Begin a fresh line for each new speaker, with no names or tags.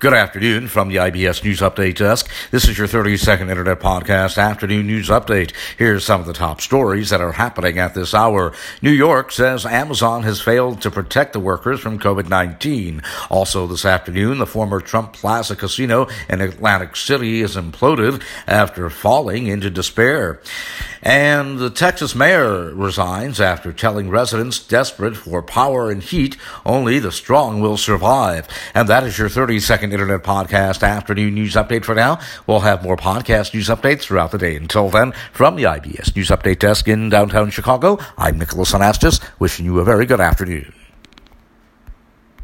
Good afternoon from the IBS News Update Desk. This is your 30 second Internet Podcast Afternoon News Update. Here's some of the top stories that are happening at this hour. New York says Amazon has failed to protect the workers from COVID 19. Also, this afternoon, the former Trump Plaza Casino in Atlantic City is imploded after falling into despair. And the Texas mayor resigns after telling residents desperate for power and heat, only the strong will survive. And that is your 30 second Internet Podcast afternoon news update for now. We'll have more podcast news updates throughout the day. Until then, from the IBS News Update Desk in downtown Chicago, I'm Nicholas Anastas, wishing you a very good afternoon.